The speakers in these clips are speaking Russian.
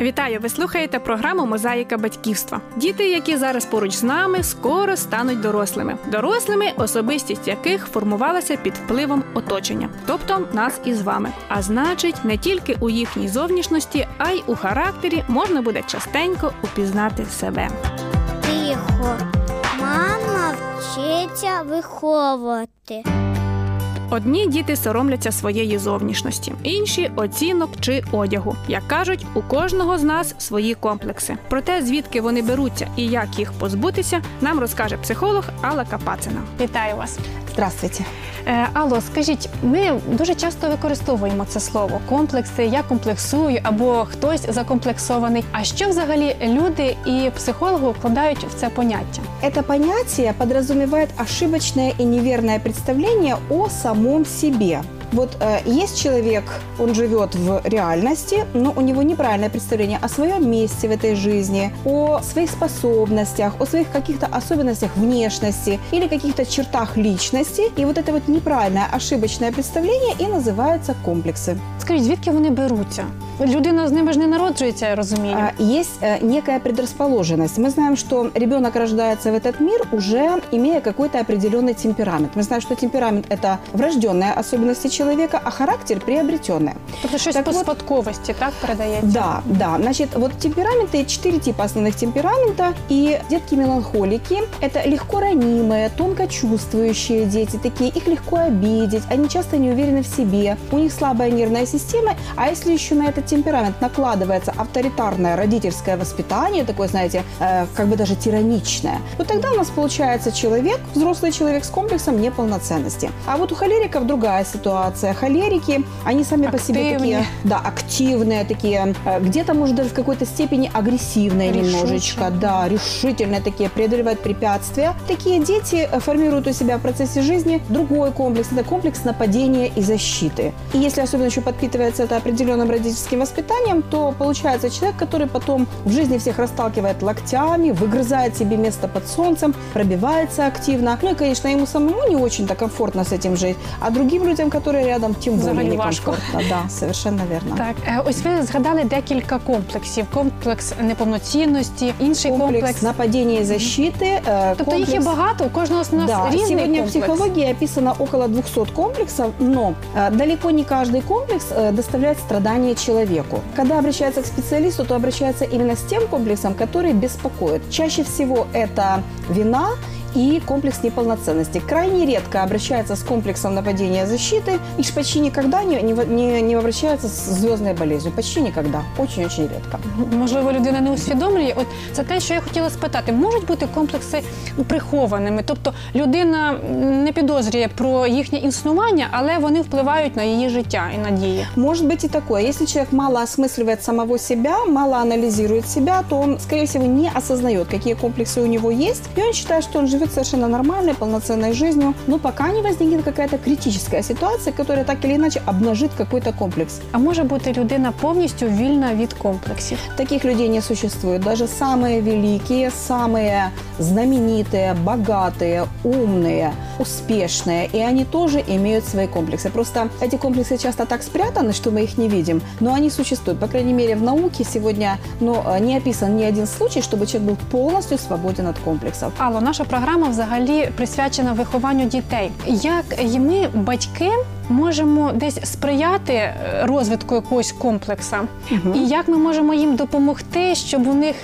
Вітаю! Ви слухаєте програму Мозаїка батьківства. Діти, які зараз поруч з нами, скоро стануть дорослими. Дорослими, особистість яких формувалася під впливом оточення, тобто нас із вами. А значить, не тільки у їхній зовнішності, а й у характері можна буде частенько упізнати себе. Тихо. Мама вчиться виховувати. Одні діти соромляться своєї зовнішності, інші оцінок чи одягу. Як кажуть, у кожного з нас свої комплекси. Про те, звідки вони беруться і як їх позбутися, нам розкаже психолог Алла Капацина. Вітаю вас. Здравствуйте. Е, Алло, скажіть, ми дуже часто використовуємо це слово комплекси, я комплексую або хтось закомплексований. А що взагалі люди і психологи вкладають в це поняття? Это понятие подразумевает ошибочное и неверное представление о самом себе. Вот э, есть человек, он живет в реальности, но у него неправильное представление о своем месте в этой жизни, о своих способностях, о своих каких-то особенностях внешности или каких-то чертах личности. И вот это вот неправильное, ошибочное представление и называется комплексы Скажіть, звідки вони беруться? Людина з ними ж не народжується, я розумію. А, Есть э, некая предрасположенность. Мы знаем, что ребенок рождается в этот мир уже имея какой-то определенный темперамент. Мы знаем, что темперамент – это врожденная особенности человека, а характер – приобретенная. Тобто щось так по от- спадковості, так передається? Да, да. Значит, вот темпераменты, четыре типа основных темперамента. И детки-меланхолики – это легко ранимые, тонко чувствующие дети. Такие, их легко обидеть, они часто не уверены в себе, у них слабая нервная система. А если еще на этот темперамент накладывается авторитарное родительское воспитание, такое, знаете, э, как бы даже тираничное, вот тогда у нас получается человек, взрослый человек с комплексом неполноценности. А вот у холериков другая ситуация. Холерики, они сами по себе Активные. такие да, активные такие, э, где-то, может, даже в какой-то степени агрессивные Решучие. немножечко, да, решительные такие, преодолевают препятствия. Такие дети э, формируют у себя в процессе жизни другой комплекс, это комплекс нападения и защиты. И если особенно еще подпитывается это определенным родительским воспитанием, то получается человек, который потом в жизни всех расталкивает локтями, выгрызает себе место под солнцем, пробивается активно. Ну и, конечно, ему самому не очень-то комфортно с этим жить, а другим людям, которые рядом, тем более Взагалі важко. некомфортно. Да, совершенно верно. Так, е, ось ви згадали декілька комплексів: комплекс неповноцінності, інший комплекс, комплекс. нападения и защиты. э, Тобто їх є комплекс- багато, у кожного з нас Да, різний сегодня в комплекс. психологии описано около 200 комплексов, но э, далеко не каждый комплекс э, доставляет страдания человеку. Когда обращается к специалисту, то обращается именно с тем комплексом, который беспокоит. Чаще всего это вина и комплекс неполноценности. Крайне редко обращается с комплексом нападения и защиты, и ж почти никогда не, не, не, не обращается с звездной болезнью. Почти никогда. Очень-очень редко. Можливо, людина не усвідомлює. От це те, що я хотіла спитати. Можуть бути комплекси прихованими, тобто людина не підозрює про їхнє існування, але вони впливають на її життя і надії. Может быть и такое. Если человек мало осмысливает самого себя, мало анализирует себя, то он, скорее всего, не осознает, какие комплексы у него есть. И он считает, что он живет совершенно нормальной, полноценной жизнью. Но пока не возникнет какая-то критическая ситуация, которая так или иначе обнажит какой-то комплекс. А може бути людина повністю вільна від комплексів. Таких людей не существует. Даже самые великие, самые знаменитые, богатые, умные, успешные. И они тоже имеют свои комплексы. Просто эти комплексы часто так спрятаны, что мы их не видим. Но они существуют. По крайней мере, в науке сегодня ну, э, не описан ни один случай, чтобы человек был полностью свободен от комплексов. Алло, наша програма взагалі присвячена вихованню дітей. Як і ми, батьки, можемо десь сприяти е, розвитку якогось комплекса, і як ми можемо їм допомогти, щоб у них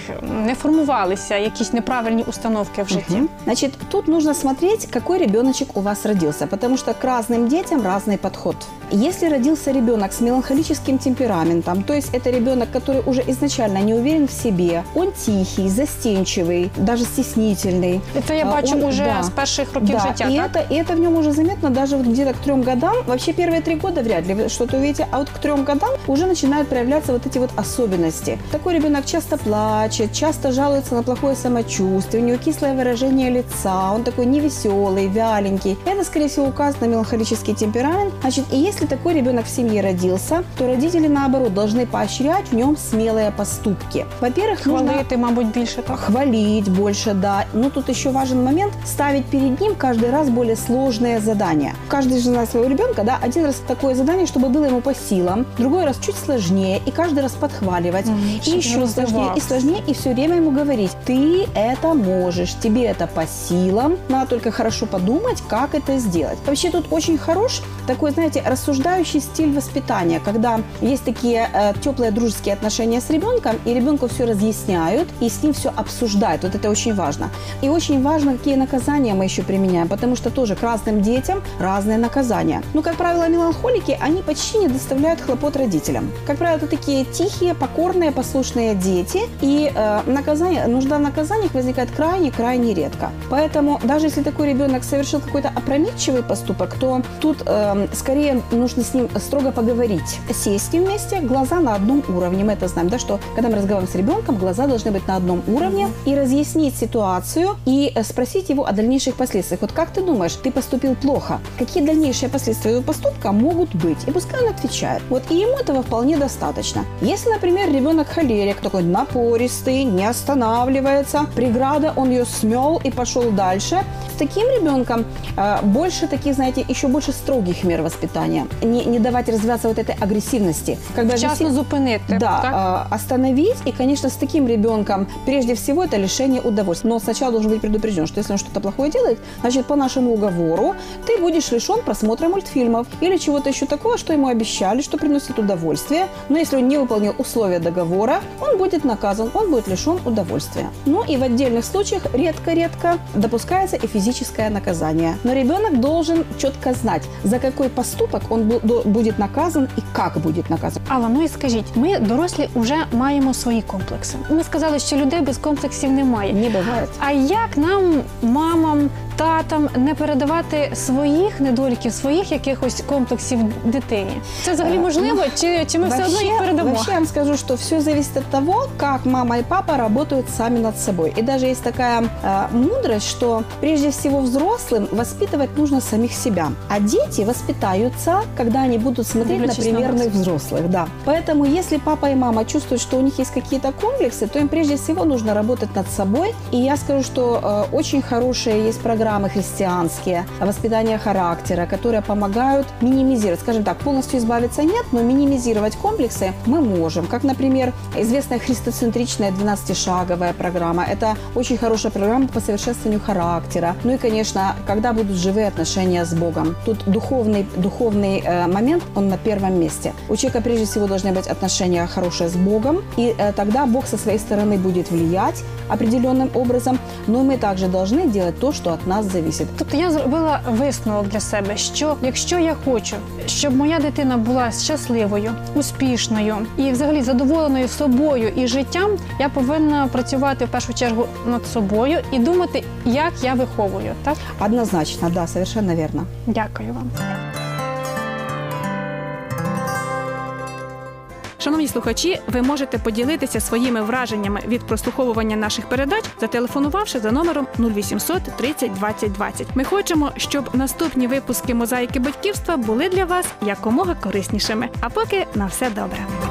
не формувалися якісь неправильні установки в житті? Мгм. Значит, тут нужно смотреть, какой ребеночек у вас родился, потому что к разным детям разный подход. Если родился ребенок с меланхолическим темпераментом, то есть это ребенок, который уже изначально не уверен в себе, он тихий, застенчивый, даже стеснительный. Це я А, бачу он- уже да. з перших років да, життя. и так? это, и это в нем уже заметно даже вот где-то к трем годам Вообще первые три года вряд ли вы что-то увидите, а вот к трем годам уже начинают проявляться вот эти вот особенности. Такой ребенок часто плачет, часто жалуется на плохое самочувствие, у него кислое выражение лица, он такой невеселый, вяленький. Это, скорее всего, указано на меланхолический темперамент. Значит, и если такой ребенок в семье родился, то родители, наоборот, должны поощрять в нем смелые поступки. Во-первых, нужно Хвалити, мабуть, більше так. хвалить больше, да. Но тут еще важен момент ставить перед ним каждый раз более сложные задания. Каждый же знает своего ребенка, да, один раз такое задание, чтобы было ему по силам, другой раз чуть сложнее, и каждый раз подхваливать, Мгм, и еще не сложнее, и сложнее, и все время ему говорить, ты это можешь, тебе это по силам, надо только хорошо подумать, как это сделать. Вообще тут очень хорош такой, знаете, рассуждающий стиль воспитания, когда есть такие э, теплые дружеские отношения с ребенком, и ребенку все разъясняют, и с ним все обсуждают. Вот это очень важно. И очень важно, какие наказания мы еще применяем, потому что тоже к разным детям разные наказания. Ну, как правило, меланхолики, они почти не доставляют хлопот родителям. Как правило, это такие тихие, покорные, послушные дети, и э, наказание, нужда в наказаниях возникает крайне-крайне редко. Поэтому даже если такой ребенок совершил какой-то опрометчивый поступок, то тут э, скорее нужно с ним строго поговорить, сесть с ним вместе, глаза на одном уровне. Мы это знаем, да, что когда мы разговариваем с ребенком, глаза должны быть на одном уровне и разъяснить ситуацию и э, спросить его о дальнейших последствиях. Вот как ты думаешь, ты поступил плохо? Какие дальнейшие последствия поступка могут быть? И пускай он отвечает. Вот и ему этого вполне достаточно. Если, например, ребенок холерик, такой напористый, не останавливается, преграда, он ее смел и пошел дальше, с таким ребенком э, больше таких, знаете, еще больше строгих мер воспитания. Не, не давать развиваться вот этой агрессивности. Когда Вчасно все- зупинити. да, так? э, остановить. И, конечно, с таким ребенком прежде всего это лишение удовольствия. Но сначала должен быть предупрежден, что если он что-то плохое делает, значит, по нашему уговору ты будешь лишен просмотра мультфильмов или чего-то еще такого, что ему обещали, что приносит удовольствие. Но если он не выполнил условия договора, он будет наказан, он будет лишен удовольствия. Ну и в отдельных случаях редко-редко допускается и физическое наказание. Но ребенок должен четко знать, за какой поступок он бу- до- будет наказан и как будет наказан. Алла, ну і скажіть, ми дорослі вже маємо свої комплекси. Ми сказали, що людей без комплексів немає. Не бывает. А як нам, мамам, татам, не передавати своїх недоліків, своїх якихось комплексів дитині? Це взагалі Е, можливо? Чи, чи ми все одно їх передамо? вообще я вам скажу, что все зависит от того, как мама и папа работают сами над собой. И даже есть такая э, мудрость, что прежде всего взрослым воспитывать нужно самих себя. А дети воспитаются, когда они будут смотреть Дивлячись на на примерных вас. взрослых. Да. Поэтому если папа и мама чувствуют, что у них есть какие-то комплексы, то им прежде всего нужно работать над собой. И я скажу, что э, очень хорошие есть программы христианские, воспитания характера, которые помогают минимизировать, скажем так, полностью избавиться нет, но минимизировать комплексы мы можем. Как, например, известная христоцентричная 12-шаговая программа. Это очень хорошая программа по совершенствованию характера. Ну и, конечно, когда будут живые отношения с Богом. Тут духовный, духовный э, момент, он на первом месте. У человека прежде всего должны быть отношения хорошие с Богом, и э, тогда Бог со своей стороны будет влиять определенным образом, но мы также должны делать то, что от нас зависит. Тобто я зробила висновок для себе, що якщо я хочу, щоб моя дитина була щасливою, успішною і взагалі задоволеною собою і життям, я повинна працювати в першу чергу над собою і думати, як я виховую. Так, Однозначно, да, совершенно верно. дякую вам. Шановні слухачі, ви можете поділитися своїми враженнями від прослуховування наших передач, зателефонувавши за номером 0800 30 20 20. Ми хочемо, щоб наступні випуски мозаїки батьківства були для вас якомога кориснішими. А поки на все добре.